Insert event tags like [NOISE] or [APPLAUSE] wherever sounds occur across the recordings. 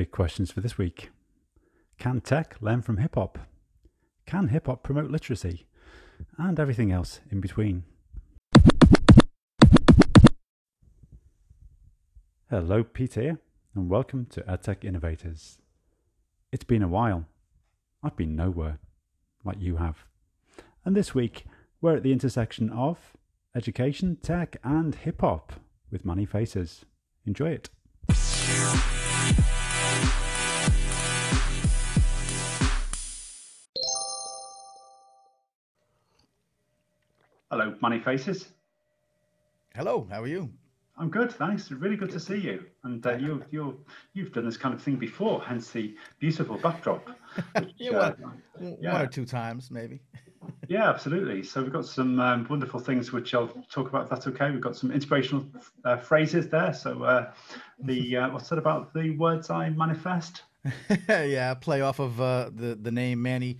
big questions for this week. Can tech learn from hip hop? Can hip hop promote literacy? And everything else in between. Hello, Pete here, and welcome to EdTech Innovators. It's been a while. I've been nowhere, like you have. And this week, we're at the intersection of education, tech, and hip hop with Manny Faces. Enjoy it. Manny Faces. Hello, how are you? I'm good, thanks. Really good to see you. And uh, you, you, you've done this kind of thing before, hence the beautiful backdrop. [LAUGHS] Which, yeah, uh, one, yeah, one or two times, maybe. [LAUGHS] yeah, absolutely. So we've got some um, wonderful things which I'll talk about. If that's okay. We've got some inspirational uh, phrases there. So uh, the [LAUGHS] uh, what's that about the words I manifest? yeah, play off of uh, the the name Manny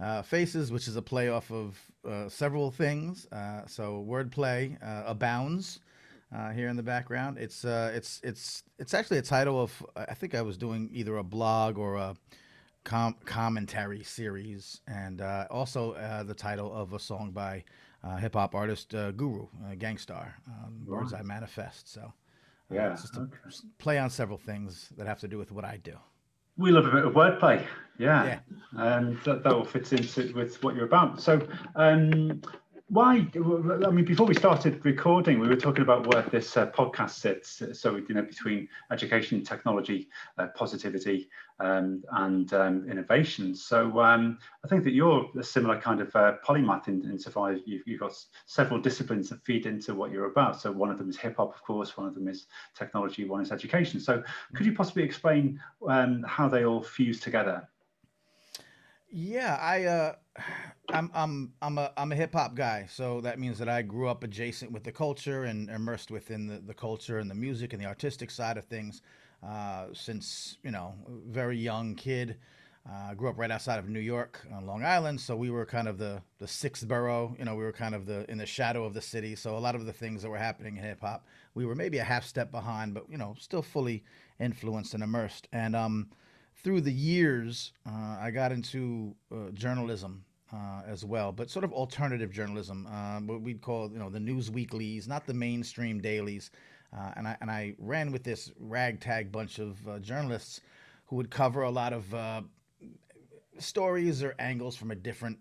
uh, Faces, which is a play off of uh, several things. Uh, so wordplay uh, abounds uh, here in the background. It's uh, it's it's it's actually a title of I think I was doing either a blog or a com- commentary series, and also the title of a song by hip hop artist Guru Gang Starr. Um, wow. Words I manifest. So. Yeah, it's just okay. play on several things that have to do with what I do. We love a bit of wordplay. Yeah. yeah. And that, that all fits into with what you're about. So, um, why i mean before we started recording we were talking about where this uh, podcast sits so you know between education technology uh, positivity um, and um, innovation. So um, i think that you're a similar kind of uh, polymath in, insofar as you've, you've, got several disciplines that feed into what you're about. So one of them is hip hop of course one of them is technology one is education. So could you possibly explain um, how they all fuse together? Yeah, I uh I'm I'm I'm a I'm a hip hop guy, so that means that I grew up adjacent with the culture and immersed within the, the culture and the music and the artistic side of things uh, since you know very young kid. Uh, grew up right outside of New York on Long Island, so we were kind of the the sixth borough. You know, we were kind of the in the shadow of the city. So a lot of the things that were happening in hip hop, we were maybe a half step behind, but you know, still fully influenced and immersed. And um, through the years, uh, I got into uh, journalism uh, as well, but sort of alternative journalism, uh, what we'd call you know the news weeklies, not the mainstream dailies. Uh, and I and I ran with this ragtag bunch of uh, journalists who would cover a lot of stories or angles from a different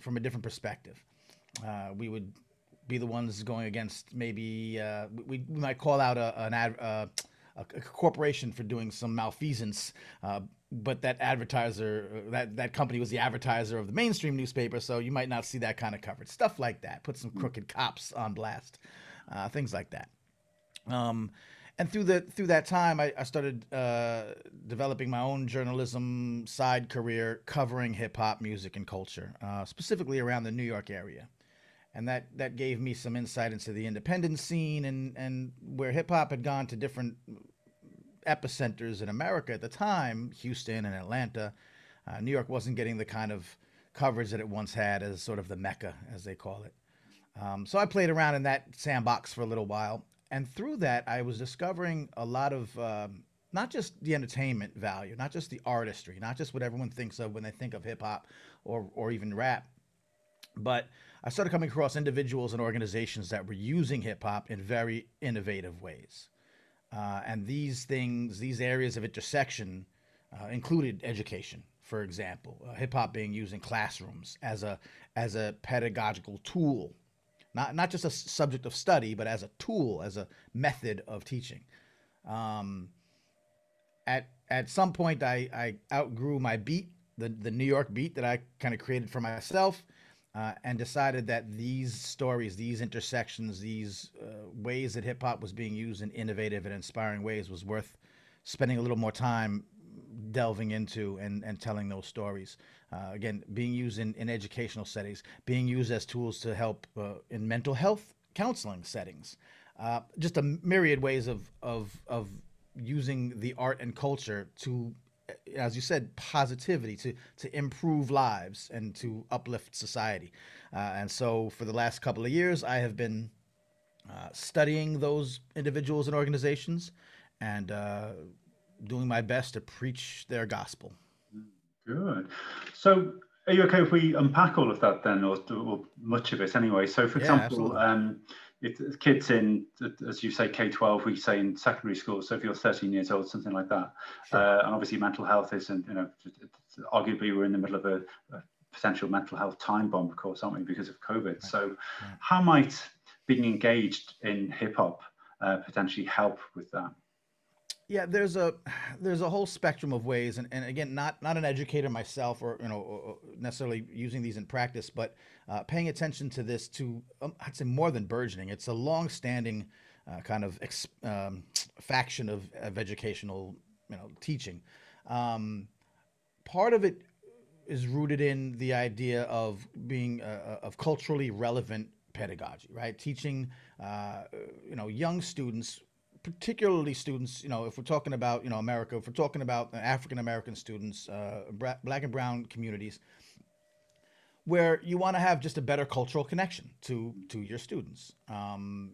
from a different perspective. we would be the ones going against maybe we, we might call out a, an ad a, a corporation for doing some malfeasance. Uh, but that advertiser, uh, that, that company was the advertiser of the mainstream newspaper, so you might not see that kind of coverage. Stuff like that. Put some hmm. crooked cops on blast, uh, things like that. Um, and through the through that time, I, I started uh, developing my own journalism side career covering hip hop music and culture, uh, specifically around the New York area and that that gave me some insight into the independent scene and and where hip hop had gone to different epicenters in America at the time, Houston and Atlanta. Uh, New York wasn't getting the kind of coverage that it once had as sort of the mecca, as they call it. Um, so I played around in that sandbox for a little while, and through that, I was discovering a lot of um, not just the entertainment value, not just the artistry, not just what everyone thinks of when they think of hip hop or or even rap, but I started coming across individuals and organizations that were using hip hop in very innovative ways. Uh, and these things, these areas of intersection, uh, included education, for example, uh, hip hop being used in classrooms as a as a pedagogical tool, not not just a subject of study, but as a tool, as a method of teaching. Um, at at some point, I, I outgrew my beat, the the New York beat that I kind of created for myself, uh, and decided that these stories, these intersections, these uh, ways that hip hop was being used in innovative and inspiring ways was worth spending a little more time delving into and, and telling those stories. Uh, again, being used in, in educational settings, being used as tools to help uh, in mental health counseling settings. Uh, just a myriad ways of, of, of using the art and culture to as you said, positivity to to improve lives and to uplift society. Uh, and so, for the last couple of years, I have been uh, studying those individuals and organizations, and uh, doing my best to preach their gospel. Good. So, are you okay if we unpack all of that then, or, or much of it anyway? So, for yeah, example, um, if kids in, as you say, K 12, we say in secondary school. So, if you're 13 years old, something like that, sure. uh, and obviously mental health is, and you know, arguably we're in the middle of a, a, potential mental health time bomb, of course, aren't we, because of COVID? Right. So, right. how might being engaged in hip hop uh, potentially help with that? Yeah, there's a there's a whole spectrum of ways, and, and again, not not an educator myself, or you know necessarily using these in practice, but uh, paying attention to this to um, I'd say more than burgeoning. It's a long-standing uh, kind of ex, um, faction of, of educational you know teaching. Um, part of it is rooted in the idea of being uh, uh of culturally relevant pedagogy, right? Teaching uh, you know young students particularly students, you know, if we're talking about, you know, America, if we're talking about African American students, uh, black and brown communities, where you want to have just a better cultural connection to to your students. Um,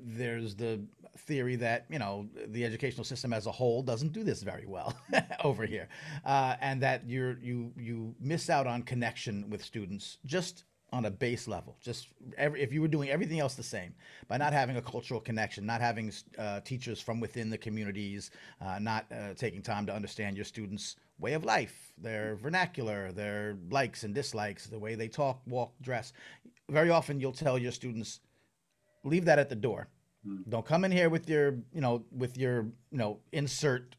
there's the theory that you know the educational system as a whole doesn't do this very well [LAUGHS] over here, uh, and that you're you you miss out on connection with students just on a base level. Just every, if you were doing everything else the same, by not having a cultural connection, not having uh, teachers from within the communities, uh, not uh, taking time to understand your students' way of life, their vernacular, their likes and dislikes, the way they talk, walk, dress. Very often, you'll tell your students, leave that at the door. Mm. Don't come in here with your, you know, with your, you know, insert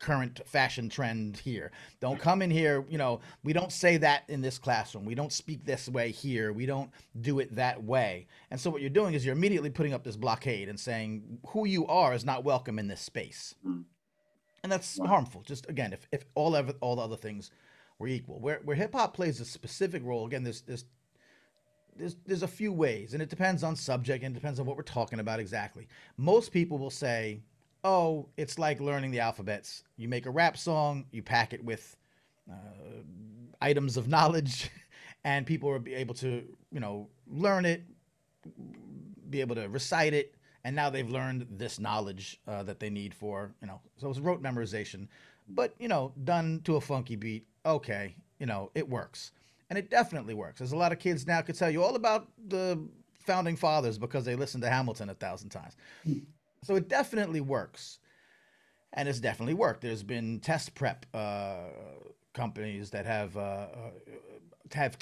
current fashion trend here. Don't come in here, you know, we don't say that in this classroom. We don't speak this way here. We don't do it that way. And so what you're doing is you're immediately putting up this blockade and saying who you are is not welcome in this space. Mm. And that's wow. harmful. Just again, if, if all ever, all the other things were equal. Where where hip hop plays a specific role, again, there's there's there's there's a few ways, and it depends on subject and it depends on what we're talking about exactly. Most people will say oh, it's like learning the alphabets. You make a rap song, you pack it with uh, items of knowledge, [LAUGHS] and people are able to, you know, learn it, be able to recite it, and now they've learned this knowledge uh, that they need for, you know, so it's rote memorization, but you know, done to a funky beat. Okay, you know, it works, and it definitely works. There's a lot of kids now could tell you all about the founding fathers because they listened to Hamilton a thousand times. So it definitely works. And it's definitely worked. There's been test prep uh, companies that have uh, uh have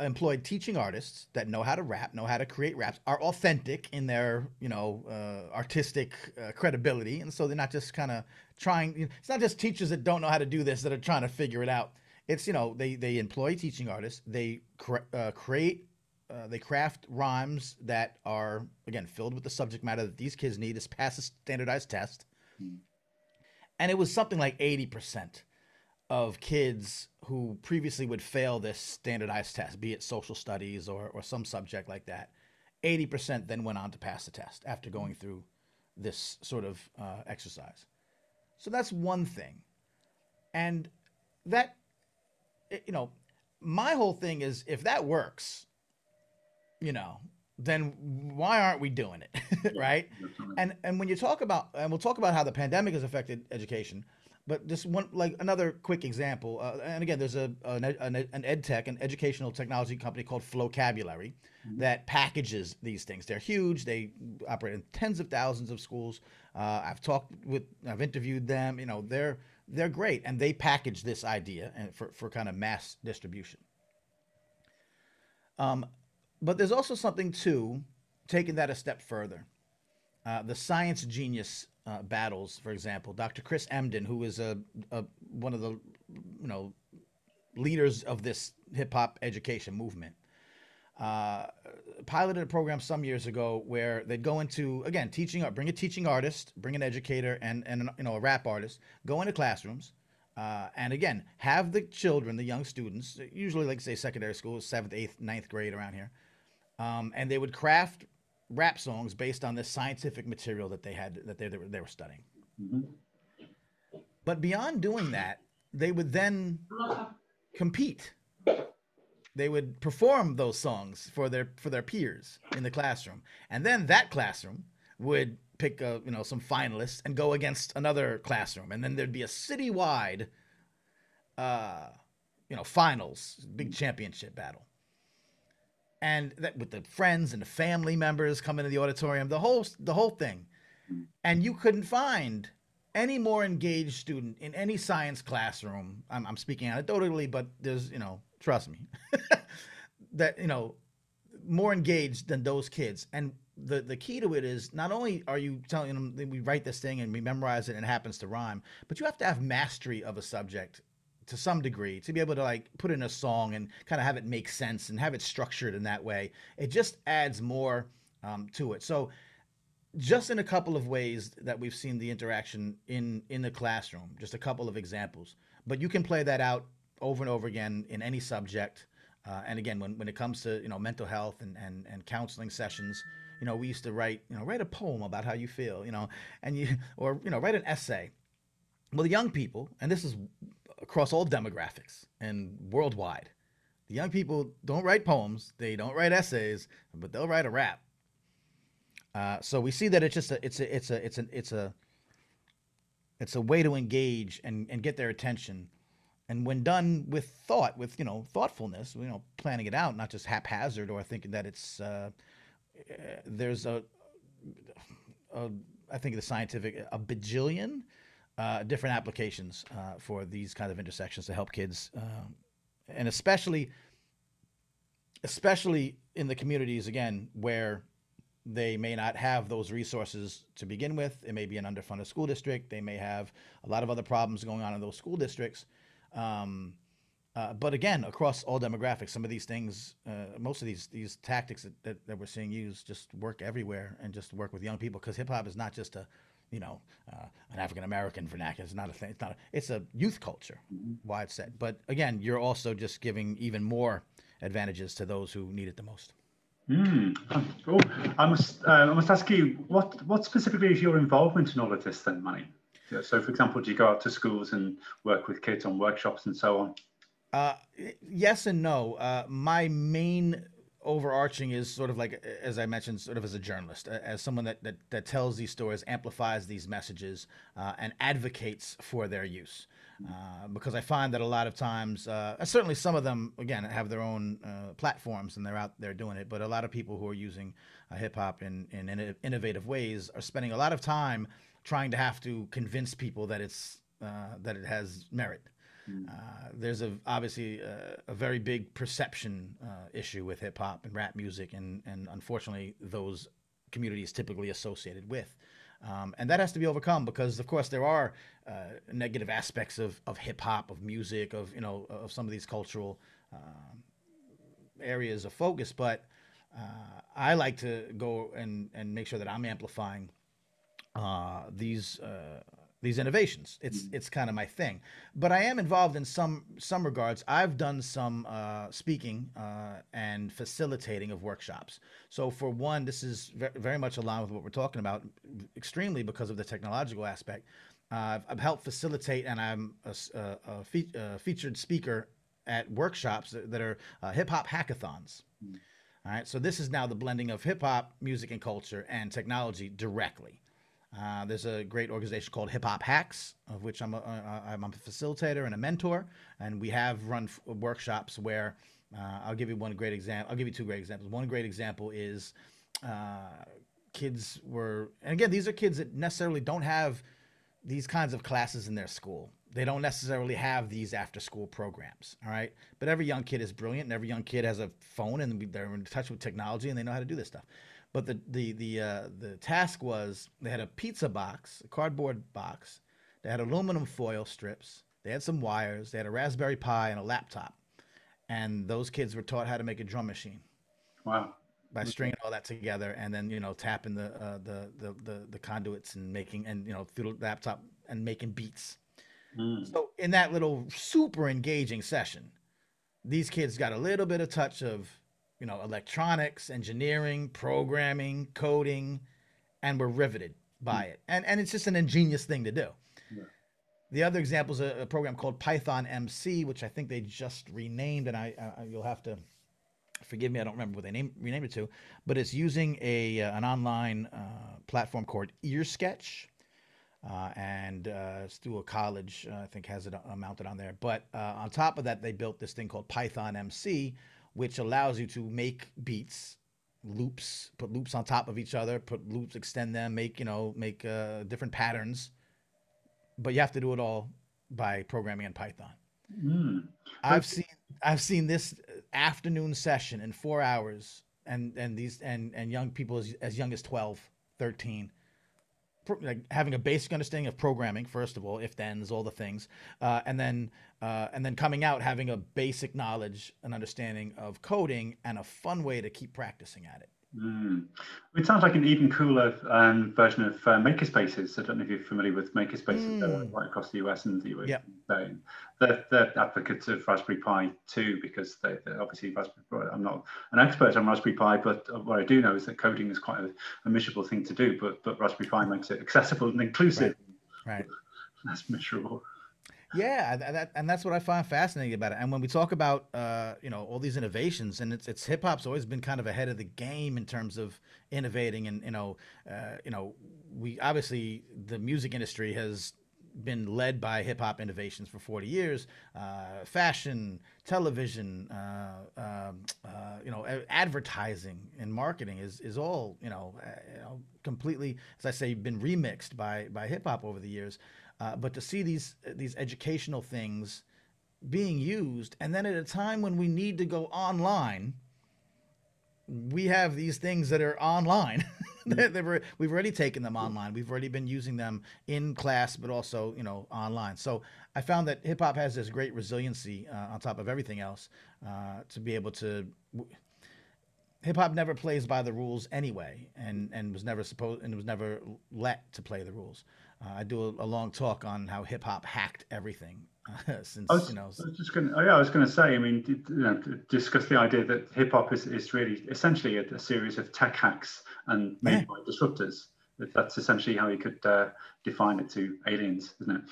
employed teaching artists that know how to rap, know how to create raps, are authentic in their you know uh, artistic uh, credibility, and so they're not just kind of trying. You know, it's not just teachers that don't know how to do this that are trying to figure it out. It's you know they they employ teaching artists, they cre- uh, create uh, they craft rhymes that are again filled with the subject matter that these kids need to pass a standardized test. And it was something like 80% of kids who previously would fail this standardized test, be it social studies or, or some subject like that, 80% then went on to pass the test after going through this sort of uh, exercise. So that's one thing. And that, you know, my whole thing is if that works, you know, then why aren't we doing it, [LAUGHS] right? And and when you talk about, and we'll talk about how the pandemic has affected education, but just one like another quick example. Uh, and again, there's a an, an ed tech, an educational technology company called Flocabulary mm-hmm. that packages these things. They're huge. They operate in tens of thousands of schools. Uh, I've talked with, I've interviewed them. You know, they're they're great, and they package this idea and for for kind of mass distribution. Um, but there's also something too, taking that a step further. Uh, the science genius uh, battles, for example, Dr. Chris Emdin, who is a, a one of the you know leaders of this hip hop education movement, uh, piloted a program some years ago where they'd go into again teaching, bring a teaching artist, bring an educator, and and you know a rap artist, go into classrooms, uh, and again have the children, the young students, usually like say secondary school, seventh, eighth, ninth grade around here, um, and they would craft rap songs based on this scientific material that they had that they, they, were, they were studying. Mm-hmm. But beyond doing that, they would then compete. They would perform those songs for their for their peers in the classroom, and then that classroom would pick a, you know some finalists and go against another classroom, and then there'd be a citywide, uh, you know, finals, big championship battle. And that with the friends and the family members coming to the auditorium, the whole the whole thing, mm-hmm. and you couldn't find any more engaged student in any science classroom. I'm, I'm speaking anecdotally, but there's you know, trust me, [LAUGHS] that you know, more engaged than those kids. And the the key to it is not only are you telling them that we write this thing and we memorize it and it happens to rhyme, but you have to have mastery of a subject to some degree to be able to like put in a song and kind of have it make sense and have it structured in that way. It just adds more um, to it. So just in a couple of ways that we've seen the interaction in in the classroom, just a couple of examples. But you can play that out over and over again in any subject. Uh, and again, when, when it comes to you know mental health and, and, and counseling sessions, you know, we used to write, you know, write a poem about how you feel, you know, and you, [LAUGHS] or, you know, write an essay. Well, the young people, and this is across all demographics and worldwide, the young people don't write poems, they don't write essays, but they'll write a rap. Uh, so we see that it's just a, it's a, it's a, it's a, it's a, it's a way to engage and, and get their attention. And when done with thought, with, you know, thoughtfulness, you know, planning it out, not just haphazard or thinking that it's, uh, there's a, a, I think the scientific a bajillion uh, different applications uh, for these kind of intersections to help kids, um, and especially especially in the communities again where they may not have those resources to begin with. It may be an underfunded school district. They may have a lot of other problems going on in those school districts. Um, uh, but again, across all demographics, some of these things, uh, most of these these tactics that, that, that, we're seeing used just work everywhere and just work with young people because hip hop is not just a, you know, uh, an African American vernacular. It's not a thing. It's not. A, it's a youth culture, mm-hmm. wide set. But again, you're also just giving even more advantages to those who need it the most. Mm. Oh, I must uh, I must ask you what what specifically is your involvement in all of this then, Manny? So, for example, do you go out to schools and work with kids on workshops and so on? Uh, yes and no. Uh, my main overarching is sort of like, as I mentioned, sort of as a journalist, as someone that that, that tells these stories, amplifies these messages, uh, and advocates for their use. Uh, because I find that a lot of times, uh, certainly some of them, again, have their own uh, platforms and they're out there doing it. But a lot of people who are using uh, hip hop in, in innovative ways are spending a lot of time trying to have to convince people that it's uh, that it has merit. Mm. Uh, there's a obviously a, a very big perception uh, issue with hip hop and rap music, and and unfortunately those communities typically associated with. Um, and that has to be overcome because, of course, there are uh, negative aspects of, of hip hop, of music, of you know, of some of these cultural um, areas of focus. But uh, I like to go and and make sure that I'm amplifying uh, these uh, these innovations. It's mm-hmm. it's kind of my thing. But I am involved in some some regards. I've done some uh, speaking uh, and facilitating of workshops. So for one, this is very much aligned with what we're talking about, extremely because of the technological aspect. Uh, I've, I've, helped facilitate, and I'm a, a, a, fe- a, featured speaker at workshops that, that are uh, hip hop hackathons. Mm. All right, so this is now the blending of hip hop, music, and culture and technology directly. Uh, there's a great organization called Hip Hop Hacks, of which I'm a, I'm a facilitator and a mentor, and we have run f- workshops where uh, I'll give you one great example. I'll give you two great examples. One great example is uh, kids were, and again, these are kids that necessarily don't have these kinds of classes in their school. They don't necessarily have these after school programs, all right? But every young kid is brilliant, and every young kid has a phone, and they're in touch with technology, and they know how to do this stuff. But the the the uh, the task was they had a pizza box, a cardboard box. They had aluminum foil strips. They had some wires. They had a Raspberry Pi and a laptop. And those kids were taught how to make a drum machine. Wow. By stringing all that together and then you know tapping the uh, the, the the the conduits and making and you know through the laptop and making beats. Mm. So in that little super engaging session, these kids got a little bit of touch of you know, electronics, engineering, programming, coding, and we're riveted by it. And and it's just an ingenious thing to do. Yeah. The other example is a, a, program called Python MC, which I think they just renamed, and I, I you'll have to forgive me, I don't remember what they name, renamed it to, but it's using a uh, an online uh, platform called EarSketch. Uh, and uh, it's through a college, uh, I think, has it uh, mounted on there. But on top of that, they built this thing called Python MC, which allows you to make beats, loops, put loops on top of each other, put loops, extend them, make you know, make different patterns. But you have to do it all by programming in Python. Mm. I've seen I've seen this afternoon session in four hours, and and these and and young people as, as young as 12, 13, pro, like having a basic understanding of programming first of all, if thens, all the things, uh, and then uh, and then coming out having a basic knowledge and understanding of coding and a fun way to keep practicing at it. Mm. It sounds like an even cooler um, version of uh, Makerspaces. I don't know if you're familiar with Makerspaces. Mm. right across the US and the US. Yep. They're, they're advocates of Raspberry Pi too, because they, are obviously Raspberry. Pi. I'm not an expert on Raspberry Pi, but what I do know is that coding is quite a, a miserable thing to do. But but Raspberry Pi makes it accessible and inclusive. Right. right. [LAUGHS] That's miserable. Yeah, that, and that's what I find fascinating about it. And when we talk about uh, you know all these innovations, and it's, it's hip hop's always been kind of ahead of the game in terms of innovating, and you know, uh, you know, we obviously the music industry has been led by hip hop innovations for 40 years. Uh, fashion, television, uh, um, uh, you know, advertising and marketing is, is all you know, uh, you know, completely, as I say, been remixed by by hip hop over the years. Uh, but to see these these educational things being used, and then at a time when we need to go online, we have these things that are online. [LAUGHS] Mm. we've already taken them online. We've already been using them in class, but also you know online. So I found that hip hop has this great resiliency uh, on top of everything else uh, to be able to. Hip hop never plays by the rules anyway, and, and was never supposed and was never let to play the rules. Uh, I do a, a, long talk on how hip hop hacked everything. Uh, [LAUGHS] since I was, you know, I was just going. Oh yeah, I was going to say. I mean, you know, discuss the idea that hip hop is, is really essentially a, a, series of tech hacks and made yeah. by disruptors. That's essentially how you could uh, define it to aliens, isn't it?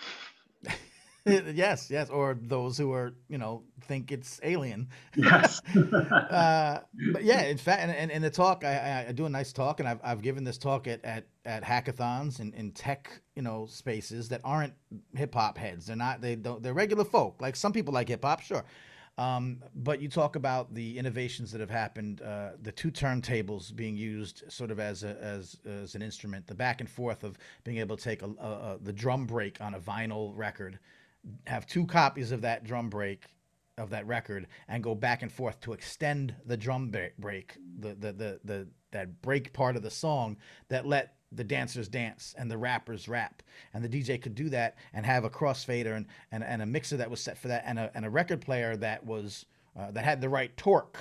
Yes, yes, or those who are, you know, think it's alien. Yes. [LAUGHS] uh, but yeah, in fact, and, and in the talk, I, I do a nice talk, and I've, I've given this talk at, at, at hackathons and in tech, you know, spaces that aren't hip hop heads. They're not. They don't. They're regular folk. Like some people like hip hop, sure. Um, but you talk about the innovations that have happened, uh, the two turntables being used sort of as a, as as an instrument, the back and forth of being able to take a, a, a, the drum break on a vinyl record have two copies of that drum break of that record and go back and forth to extend the drum break, the, the, the, the, that break part of the song that let the dancers dance and the rappers rap. And the DJ could do that and have a crossfader and, and, and a mixer that was set for that and a, and a record player that was, uh, that had the right torque.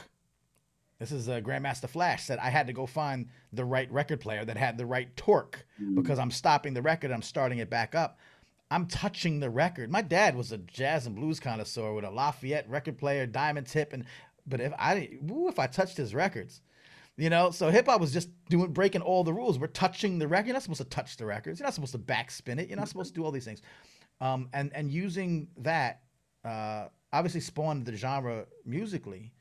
This is a Grandmaster Flash said I had to go find the right record player that had the right torque mm. because I'm stopping the record, I'm starting it back up. I'm touching the record. My dad was a jazz and blues connoisseur with a Lafayette record player, diamond tip, and but if I woo, if I touched his records, you know, so hip hop was just doing breaking all the rules. We're touching the record. You're not supposed to touch the records. You're not supposed to backspin it. You're not supposed to do all these things. Um, and and using that uh, obviously spawned the genre musically,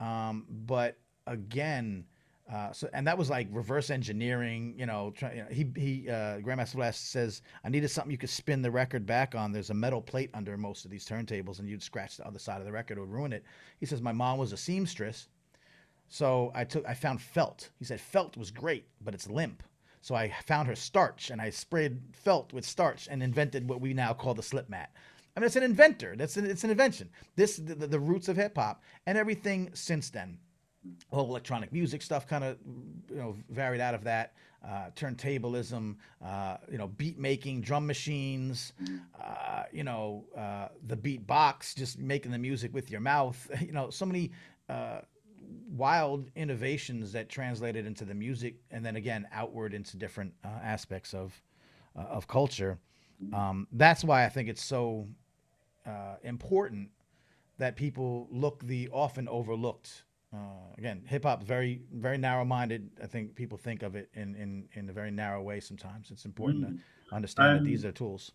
um, but again uh, so and that was like reverse engineering, you know. Try, you know he he uh, Grandmaster Flash says I needed something you could spin the record back on. There's a metal plate under most of these turntables, and you'd scratch the other side of the record, or ruin it. He says my mom was a seamstress, so I took I found felt. He said felt was great, but it's limp. So I found her starch and I sprayed felt with starch and invented what we now call the slip mat. I mean, it's an inventor. That's an, it's an invention. This the, the roots of hip hop and everything since then whole electronic music stuff kind of you know varied out of that. Uh, turntablism uh, you know beat making drum machines uh, you know uh, the beat box just making the music with your mouth. [LAUGHS] You know so many uh, wild innovations that translated into the music and then again outward into different uh, aspects of of culture. Um, that's why I think it's so important that people look the often overlooked uh, again, hip hop very very narrow minded. I think people think of it in, in, in a very narrow way sometimes. It's important mm. to understand um, that these are tools.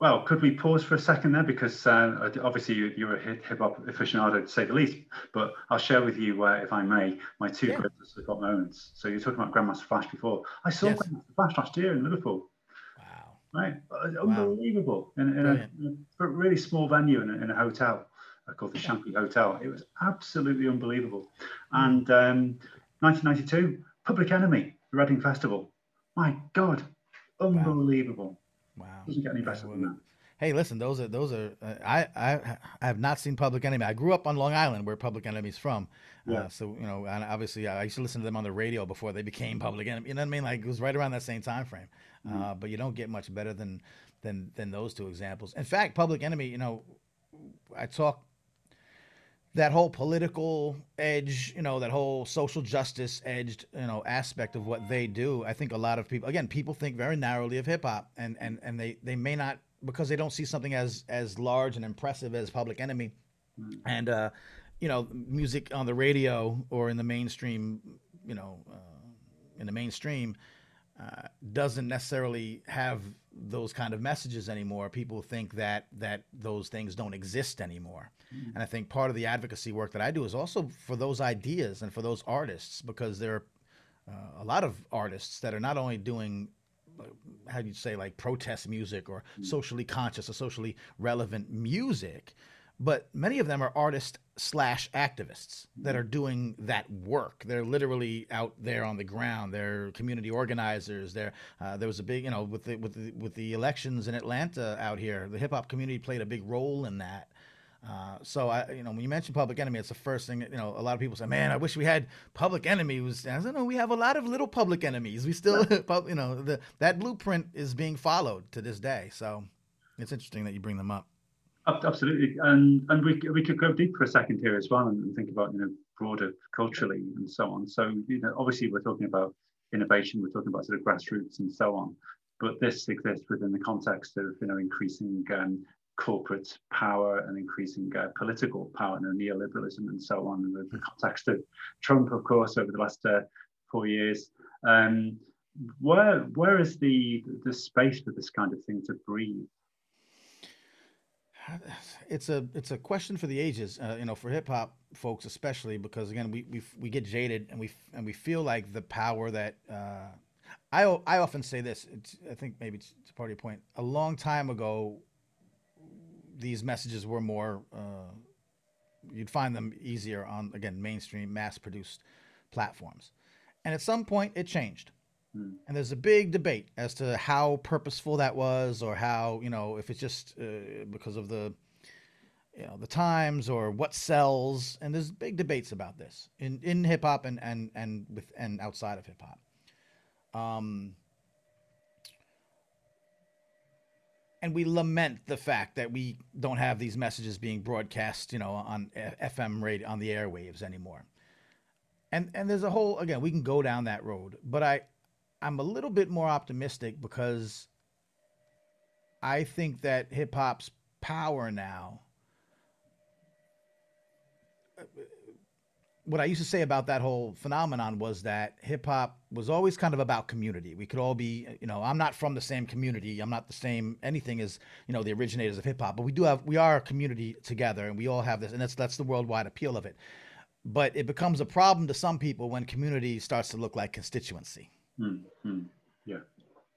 Well, could we pause for a second there? Because uh, obviously you, are a hip hop aficionado to say the least, but I'll share with you, uh, if I may, my two yeah. greatest hip hop moments. So you're talking about Grandmaster Flash before. I saw yes. Grandmaster Flash last year in Liverpool. Wow. Right. Uh, unbelievable. Wow. In, in, a, in, a, really small venue in a, in a hotel called the Shankly Hotel. It was absolutely unbelievable. Hmm. And um, 1992, Public Enemy, the Reading Festival. My God, unbelievable. Wow. Wow. Doesn't get any better than that. Hey, listen, those are those are. Uh, I I I have not seen Public Enemy. I grew up on Long Island, where Public Enemy's from. Uh, yeah. Uh, so you know, and obviously, I used to listen to them on the radio before they became Public Enemy. You know what I mean? Like it was right around that same time frame. Mm-hmm. Uh, but you don't get much better than than than those two examples. In fact, Public Enemy. You know, I talk that whole political edge, you know, that whole social justice edged, you know, aspect of what they do. I think a lot of people, again, people think very narrowly of hip hop, and and and they they may not because they don't see something as as large and impressive as Public Enemy, mm. and uh, you know, music on the radio or in the mainstream, you know, uh, in the mainstream. Uh, doesn't necessarily have those kind of messages anymore. People think that that those things don't exist anymore. Mm. And I think part of the advocacy work that I do is also for those ideas and for those artists because there are uh, a lot of artists that are not only doing how do you say like protest music or mm. socially conscious or socially relevant music but many of them are artists slash activists that are doing that work. They're literally out there on the ground. They're community organizers. There, uh, there was a big, you know, with the with the with the elections in Atlanta out here, the hip hop community played a big role in that. Uh, so I, you know, when you mention Public Enemy, it's the first thing. You know, a lot of people say, "Man, I wish we had Public Enemies." I said, "No, we have a lot of little Public Enemies. We still, [LAUGHS] you know, the, that blueprint is being followed to this day." So it's interesting that you bring them up. Absolutely, and and we we could go deep for a second here as well and think about you know broader culturally and so on. So you know, obviously we're talking about innovation, we're talking about sort of grassroots and so on, but this exists within the context of you know increasing um, corporate power and increasing uh, political power and neoliberalism and so on in the, the, context of Trump, of course, over the last uh, four years. Um, where where is the the space for this kind of thing to breathe? It's a it's a question for the ages, uh, you know, for hip hop folks especially because again we we we get jaded and we and we feel like the power that uh, I I often say this. I think maybe it's, it's part of your point. A long time ago, these messages were more. Uh, you'd find them easier on again mainstream mass produced platforms, and at some point it changed. And there's a big debate as to how purposeful that was, or how you know if it's just uh, because of the you know the times or what sells. And there's big debates about this in in hip hop and and and with and outside of hip hop. Um, and we lament the fact that we don't have these messages being broadcast, you know, on FM radio on the airwaves anymore. And and there's a whole again, we can go down that road, but I I'm a little bit more optimistic because I think that hip hop's power now. What I used to say about that whole phenomenon was that hip hop was always kind of about community. We could all be, you know, I'm not from the same community. I'm not the same anything as, you know, the originators of hip hop, but we do have we are a community together and we all have this and that's that's the worldwide appeal of it. But it becomes a problem to some people when community starts to look like constituency Mm-hmm. Yeah.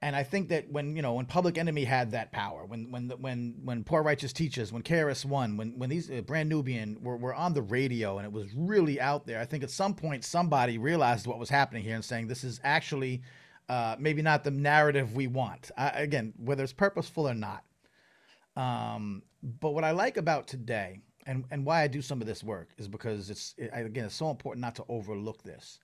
And I think that when you know when Public Enemy had that power, when when when when Poor Righteous Teachers, when KRS One, when when these uh, Brand Nubian were, were on the radio and it was really out there, I think at some point somebody realized what was happening here and saying this is actually uh, maybe not the narrative we want. I, again, whether it's purposeful or not. Um, but what I like about today and and why I do some of this work is because it's it, again it's so important not to overlook this.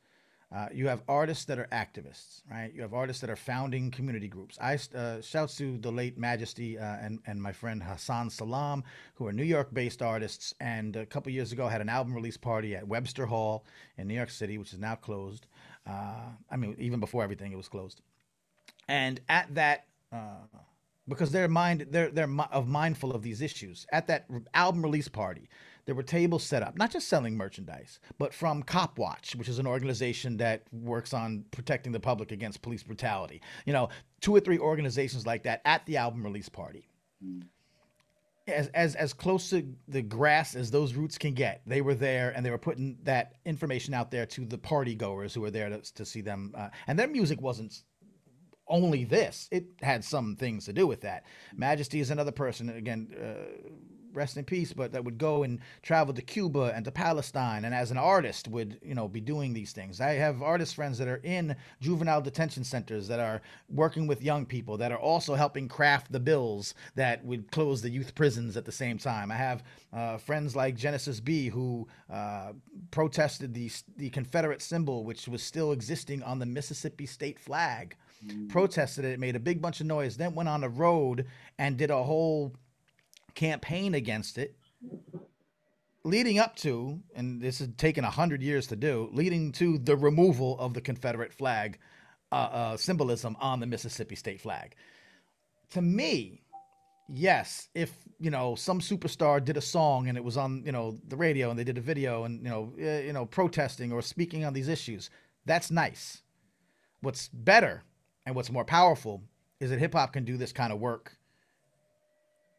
Uh, you have artists that are activists, right? You have artists that are founding community groups. I uh, shouts to the late Majesty uh, and and my friend Hasan Salaam, who are New York-based artists, and a couple years ago had an album release party at Webster Hall in New York City, which is now closed. Uh, I mean, even before everything, it was closed. And at that uh, because they're mind they're they're of mindful of these issues. At that album release party, there were tables set up, not just selling merchandise, but from Copwatch, which is an organization that works on protecting the public against police brutality. You know, two or three organizations like that at the album release party. Mm. As, as as close to the grass as those roots can get, they were there and they were putting that information out there to the party goers who were there to, to see them. Uh, and their music wasn't only this; it had some things to do with that. Majesty is another person. Again, uh, rest in peace, but that would go and travel to Cuba and to Palestine, and as an artist would you know be doing these things. I have artist friends that are in juvenile detention centers that are working with young people that are also helping craft the bills that would close the youth prisons at the same time. I have uh, friends like Genesis Be who uh, protested the the Confederate symbol, which was still existing on the Mississippi state flag. Mm. Protested it, made a big bunch of noise, then went on a road and did a whole campaign against it, leading up to, and this has taken a hundred years to do, leading to the removal of the Confederate flag uh, uh, symbolism on the Mississippi state flag. To me, yes, if you know some superstar did a song and it was on you know the radio and they did a video and you know uh, you know protesting or speaking on these issues, that's nice. What's better and what's more powerful is that hip hop can do this kind of work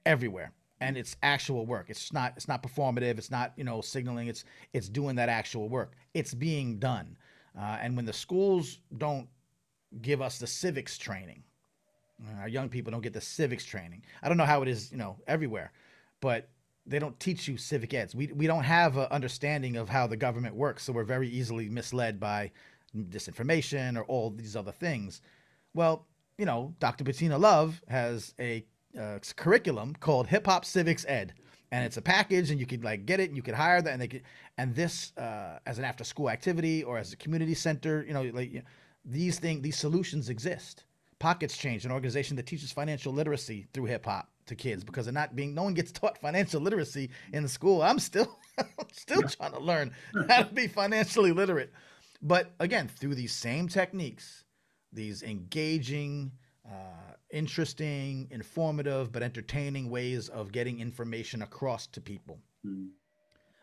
everywhere and it's actual work. It's not it's not performative. It's not you know signaling. It's it's doing that actual work. It's being done. Uh, and when the schools don't give us the civics training, uh, our young people don't get the civics training. I don't know how it is you know everywhere, but they don't teach you civic eds. We we don't have an understanding of how the government works, so we're very easily misled by disinformation or all these other things. Well, you know, Dr. Bettina Love has a uh, curriculum called Hip Hop Civics Ed, and it's a package, and you could like get it, and you could hire that, and they could, and this uh, as an after school activity or as a community center, you know, like you know, these things, these solutions exist. Pockets Change, an organization that teaches financial literacy through hip hop to kids because they're not being no one gets [LAUGHS] taught financial literacy in school. I'm still [LAUGHS] still trying to learn [LAUGHS] how to be financially literate. But again, through these same techniques, these engaging, uh, interesting, informative, but entertaining ways of getting information across to people. Mm.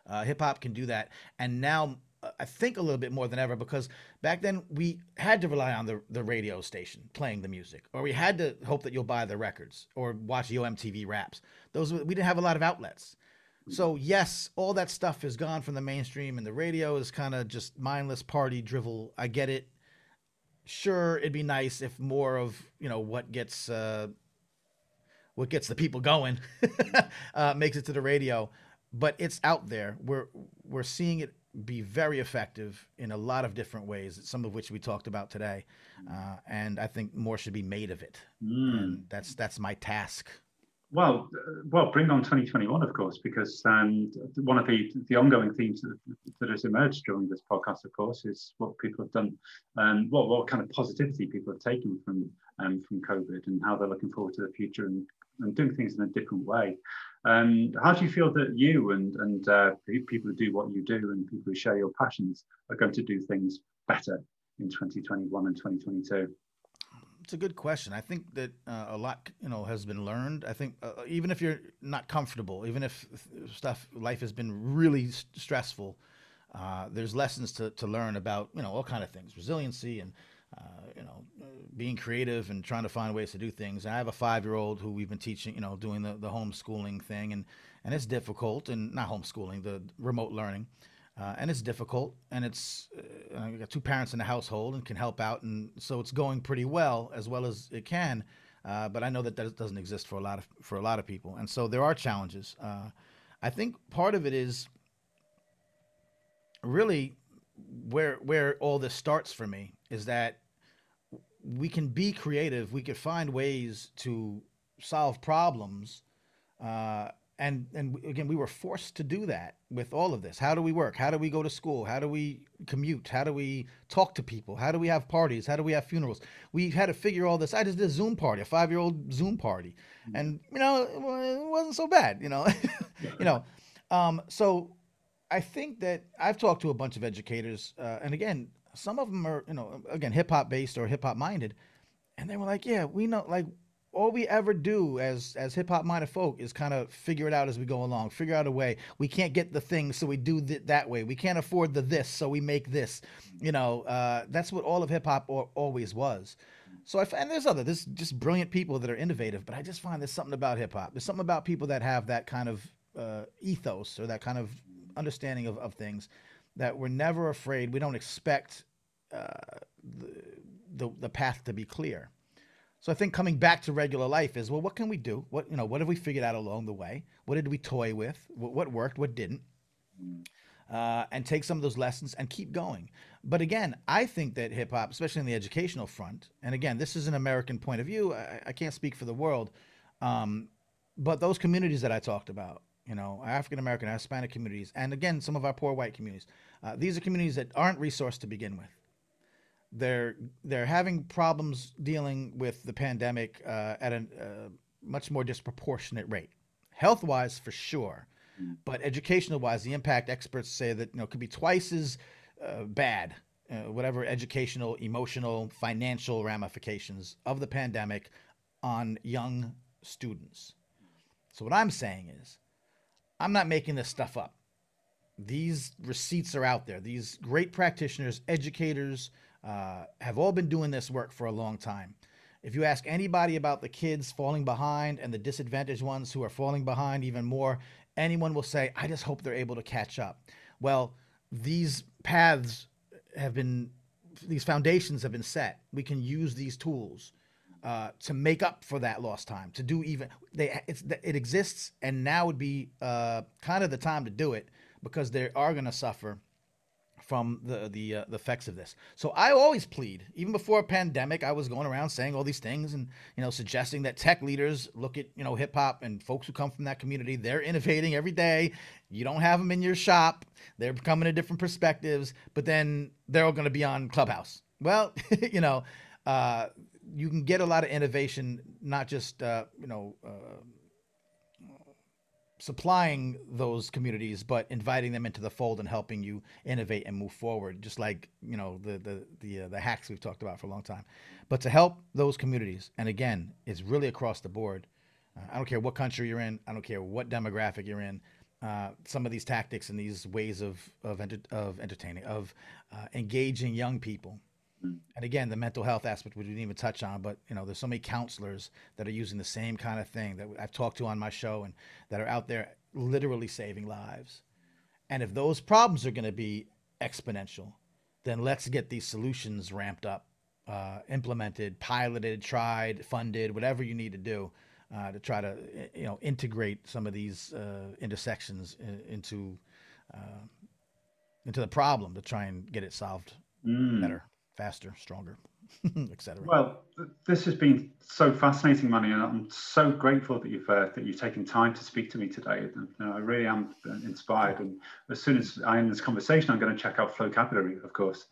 Uh, Hip hop can do that, and now uh, I think a little bit more than ever because back then we had to rely on the, the radio station playing the music, or we had to hope that you'll buy the records or watch the Yo MTV Raps. Those we didn't have a lot of outlets. So yes, all that stuff is gone from the mainstream, and the radio is kind of just mindless party drivel. I get it sure it'd be nice if more of you know what gets uh, what gets the people going [LAUGHS] uh, makes it to the radio. But it's out there. We're we're seeing it be very effective in a lot of different ways some of which we talked about today. Uh, and i think more should be made of it. Mm. and that's that's my task well, uh, well, bring on 2021, of course, because um, one of the, the ongoing themes that, that, has emerged during this podcast, of course, is what people have done, um, what what kind of positivity people have taken from um, from COVID, and how they're looking forward to the future and, and doing things in a different way. Um, how do you feel that you and and uh, people who do what you do and people who share your passions are going to do things better in 2021 and 2022? It's a good question. I think that uh, a lot, you know, has been learned. I think uh, even if you're not comfortable, even if stuff life has been really st- stressful, uh, there's lessons to, to learn about, you know, all kind of things, resiliency and uh, you know, being creative and trying to find ways to do things. I have a five year old who we've been teaching, you know, doing the, the homeschooling thing, and and it's difficult, and not homeschooling, the remote learning uh, and it's difficult and it's uh, got two parents in the household and can help out and so it's going pretty well as well as it can uh, but I know that that doesn't exist for a lot of for a lot of people and so there are challenges. Uh, I think part of it is really where where all this starts for me is that we can be creative we can find ways to solve problems uh, and and again we were forced to do that with all of this. How do we work? How do we go to school? How do we commute? How do we talk to people? How do we have parties? How do we have funerals? We had to figure all this. I just did a zoom party a five year old zoom party. Mm-hmm. and you know it wasn't so bad you know? [LAUGHS] You know um, so i think that i've talked to a bunch of educators uh, and again some of them are you know again hip-hop based or hip-hop minded and they were like yeah we know like all we ever do as as hip hop minded folk is kind of figure it out as we go along, figure out a way. We can't get the thing, so we do th- that way. We can't afford the this, so we make this. You know, uh, that's what all of hip hop always was. So I and there's other there's just brilliant people that are innovative, but I just find there's something about hip hop. There's something about people that have that kind of uh, ethos or that kind of understanding of, of things that we're never afraid. We don't expect uh, the, the the path to be clear. So I think coming back to regular life is well, what can we do? What you know, what have we figured out along the way? What did we toy with? What, what worked? What didn't? Uh, and take some of those lessons and keep going. But again, I think that hip hop, especially in the educational front, and again, this is an American point of view. I, I can't speak for the world, um, but those communities that I talked about, you know, African American, Hispanic communities, and again, some of our poor white communities, uh, these are communities that aren't resourced to begin with. They're they're having problems dealing with the pandemic uh, at a uh, much more disproportionate rate, health wise for sure but educational wise, the impact experts say that you know could be twice as uh, bad, uh, whatever educational, emotional, financial ramifications of the pandemic on young students. So what I'm saying is, I'm not making this stuff up. These receipts are out there. These great practitioners, educators, uh, have all been doing this work for a long time. If you ask anybody about the kids falling behind and the disadvantaged ones who are falling behind even more, anyone will say, I just hope they're able to catch up. Well, these paths have been, these foundations have been set. We can use these tools uh, to make up for that lost time, to do even, they, it exists, and now would be uh, kind of the time to do it because they are going to suffer from the the uh, the effects of this. So I always plead, even before a pandemic, I was going around saying all these things and you know suggesting that tech leaders look at you know hip hop and folks who come from that community. They're innovating every day. You don't have them in your shop. They're coming to different perspectives, but then they're all going to be on Clubhouse. Well, [LAUGHS] you know, uh, you can get a lot of innovation, not just uh, you know uh, supplying those communities, but inviting them into the fold and helping you innovate and move forward, just like you know the the the, uh, the hacks we've talked about for a long time. But to help those communities, and again, it's really across the board. Uh, I don't care what country you're in. I don't care what demographic you're in. Uh, some of these tactics and these ways of of, enter- of entertaining, of uh, engaging young people and again, the mental health aspect we didn't even touch on, but you know, there's so many counselors that are using the same kind of thing that I've talked to on my show and that are out there literally saving lives. And if those problems are going to be exponential, then let's get these solutions ramped up, uh, implemented, piloted, tried, funded, whatever you need to do uh, to try to you know integrate some of these uh, intersections in, into uh, into the problem to try and get it solved mm. better faster, stronger, [LAUGHS] etc. Well, this has been so fascinating, Manny, and I'm so grateful that you've uh, that you've taken time to speak to me today. And, you know, I really am inspired. And as soon as I end this conversation, I'm going to check out Flocabulary, of course.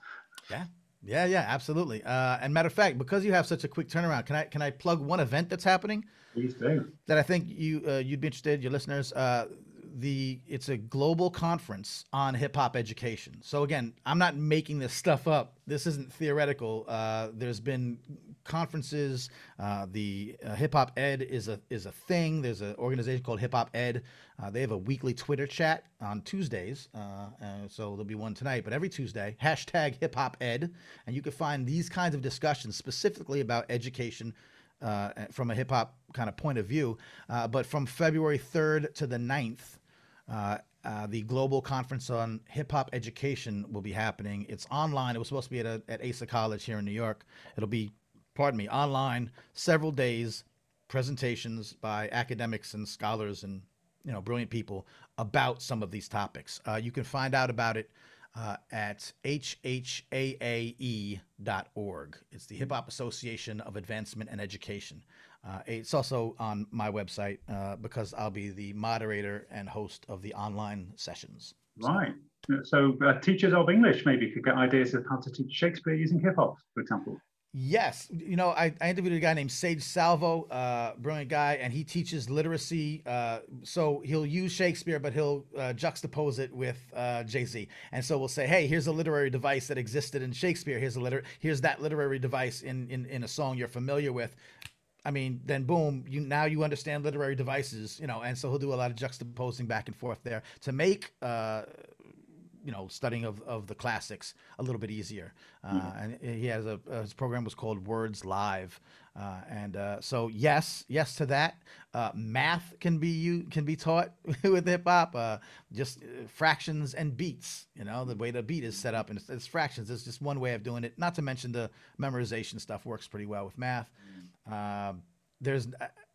Yeah. Yeah, yeah, absolutely. Uh, and matter of fact, because you have such a quick turnaround, can I can I plug one event that's happening? Please do. That I think you uh, you'd be interested, your listeners. Uh, the it's a global conference on hip hop education. So again, I'm not making this stuff up. This isn't theoretical. Uh, there's been conferences. Uh, the uh, Hip Hop Ed is a is a thing. There's an organization called Hip Hop Ed. Uh, they have a weekly Twitter chat on Tuesdays. Uh, so there'll be one tonight, but every Tuesday, hashtag Hip Hop Ed, and you can find these kinds of discussions specifically about education. Uh, from a hip hop kind of point of view. Uh, but from February 3rd to the 9th, uh, uh, the global conference on hip hop education will be happening. It's online. It was supposed to be at, a, at Asa College here in New York. It'll be, pardon me, online, several days, presentations by academics and scholars and you know brilliant people about some of these topics. Uh, you can find out about it uh, at hhaae.org. It's the Hip Hop Association of Advancement and Education. Uh, it's also on my website uh, because I'll be the moderator and host of the online sessions. Right. So uh, teachers of English maybe could get ideas of how to teach Shakespeare using hip hop, for example. Yes, you know, I, I interviewed a guy named Sage Salvo, uh, brilliant guy, and he teaches literacy. Uh, so he'll use Shakespeare, but he'll uh, juxtapose it with uh, Jay Z, and so we'll say, hey, here's a literary device that existed in Shakespeare. Here's a liter- here's that literary device in, in in a song you're familiar with. I mean, then boom, you now you understand literary devices, you know, and so he'll do a lot of juxtaposing back and forth there to make uh, you know studying of, of the classics a little bit easier. Uh, mm-hmm. And he has a his program was called Words Live, uh, and uh, so yes, yes to that. Uh, math can be you can be taught [LAUGHS] with hip hop. Uh, just uh, fractions and beats. You know the way the beat is set up, and it's, it's, fractions. It's just one way of doing it. Not to mention the memorization stuff works pretty well with math. Mm-hmm. there's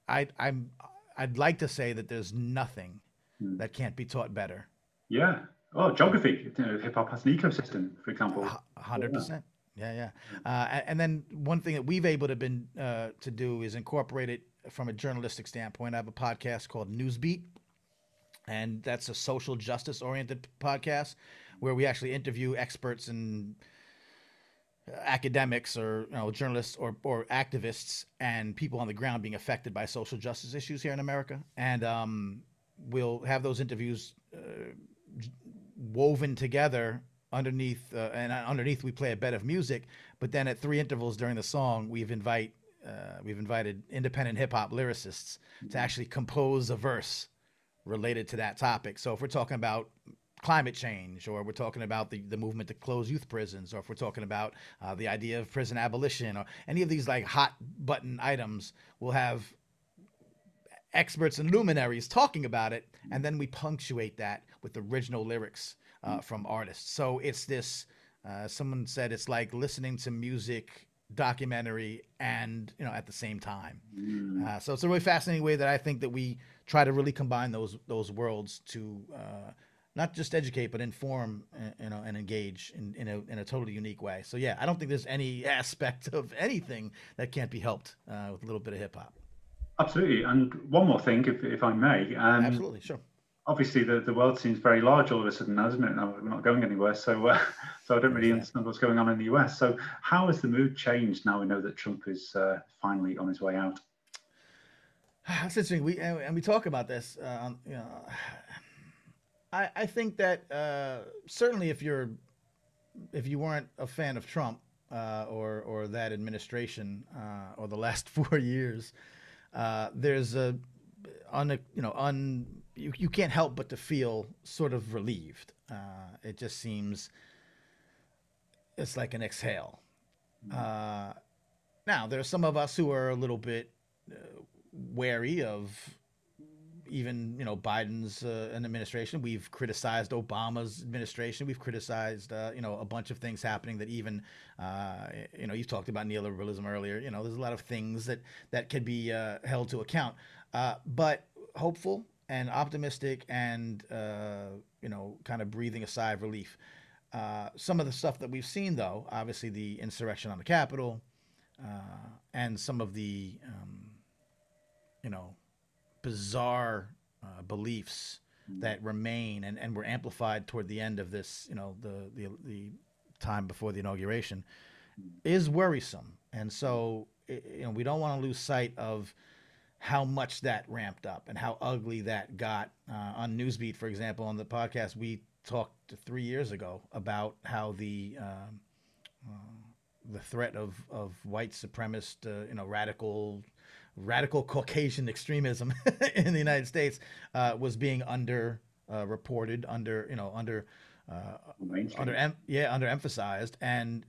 I I'm I'd like to say that there's nothing mm. that can't be taught better. Yeah. Oh, geography. You know, hip hop has an ecosystem, for example. Hundred percent. Yeah, yeah. Uh, and then one thing that we've able to been uh, to do is incorporate it from a journalistic standpoint. I have a podcast called Newsbeat, and that's a social justice oriented podcast where we actually interview experts and academics or you know journalists or, or activists and people on the ground being affected by social justice issues here in America. And um, we'll have those interviews uh, woven together underneath uh, and underneath we play a bed of music. But then at three intervals during the song we've invite uh, we've invited independent hip hop lyricists to actually compose a verse related to that topic. So if we're talking about climate change or we're talking about the, the movement to close youth prisons or if we're talking about uh, the idea of prison abolition or any of these like hot button items we'll have experts and luminaries talking about it and then we punctuate that with original lyrics uh, from artists. So it's this. Uh, someone said it's like listening to music documentary and you know at the same time mm. uh, so it's a really fascinating way that i think that we try to really combine those those worlds to uh, not just educate but inform uh, you know and engage in, in, a, in a totally unique way so yeah i don't think there's any [LAUGHS] aspect of anything that can't be helped uh, with a little bit of hip-hop absolutely and one more thing if, if i may um, absolutely sure obviously the, the world seems very large all of a sudden, doesn't it? Now we're not going anywhere, so uh, [LAUGHS] so I don't really understand what's going on in the US. So how has the mood changed now we know that Trump is uh, finally on his way out? [SIGHS] That's interesting. We and we talk about this. Uh, you know, I I think that uh, certainly if you're if you weren't a fan of Trump uh, or or that administration uh, or the last [LAUGHS] four years, there's a un you know un you, you can't help but to feel sort of relieved. Uh, it just seems it's like an exhale. Mm-hmm. Uh, now, there are some of us who are a little bit uh, wary of even you know Biden's uh, administration. We've criticized Obama's administration. We've criticized uh, you know a bunch of things happening that even uh, you know you talked about neoliberalism earlier. You know there's a lot of things that that can be uh, held to account. Uh, but hopeful and optimistic and uh, you know kind of breathing a sigh of relief. Some of the stuff that we've seen, though, obviously the insurrection on the Capitol, and some of the um, you know bizarre uh, beliefs that remain and, and were amplified toward the end of this, you know, the the, the time before the inauguration, is worrisome. And so, you know, we don't want to lose sight of how much that ramped up and how ugly that got. Uh, on Newsbeat, for example, on the podcast, we talked three years ago about how the um, uh, the threat of, of white supremacist, uh, you know, radical radical Caucasian extremism [LAUGHS] in the United States uh, was being under uh, reported, under you know, under uh, under em- yeah, under emphasized, and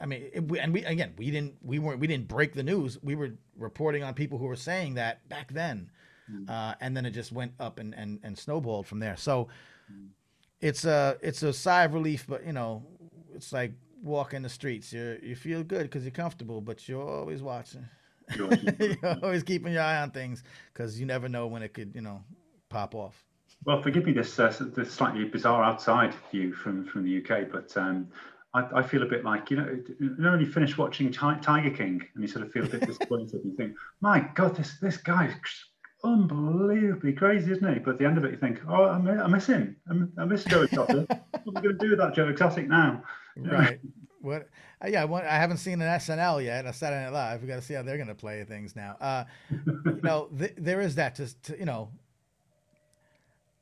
I mean, it, we, and we again, we didn't, we weren't, we didn't break the news. We were reporting on people who were saying that back then, mm. uh, and then it just went up and, and, and snowballed from there. So mm. it's a it's a sigh of relief, but you know, it's like walking the streets. You you feel good because you're comfortable, but you're always watching. [LAUGHS] Always keeping your eye on things because you never know when it could, you know, pop off. Well, forgive me this uh, this slightly bizarre outside view from from the UK, but um, I, I, feel a bit like you know, you know when you finish watching Tiger King and you sort of feel a bit [LAUGHS] disappointed. you think, my God, this this guy's unbelievably crazy, isn't he? But at the end of it, you think, oh, I miss, I miss him. I miss Joe Exotic. what are we going to do with that Joe Exotic now? [LAUGHS] Right. What? Uh, yeah, I haven't seen an SNL yet. A Saturday Night Live. We got to see how they're going to play things now. Uh, you know, [LAUGHS] th- there is that. To, to you know,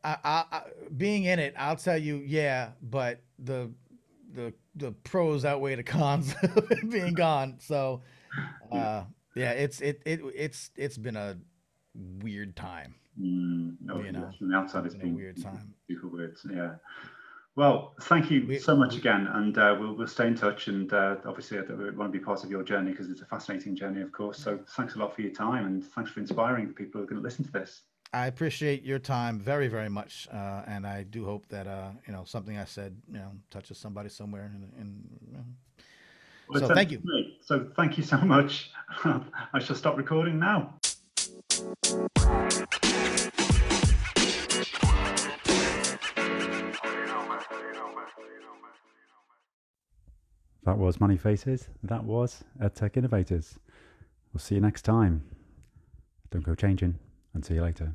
I, I, I, being in it, I'll tell you, yeah. But the the the pros outweigh the cons [LAUGHS] of being gone. So, uh, yeah, it's it it it's it's been a weird time. Mm, no, you know, from the outside, it's been a weird time. Super weird. Yeah. Well, thank you so much again, and uh, we'll, we'll stay in touch. And uh, obviously, I want to be part of your journey because it's a fascinating journey, of course. So, thanks a lot for your time, and thanks for inspiring the people who are going to listen to this. I appreciate your time very, very much, uh, and I do hope that uh, you know something I said, you know, touches somebody somewhere. And, and you know. well, so, thank you. Great. So, thank you so much. [LAUGHS] I shall stop recording now. That was Manny Faces. That was EdTech Innovators. We'll see you next time. Don't go changing and see you later.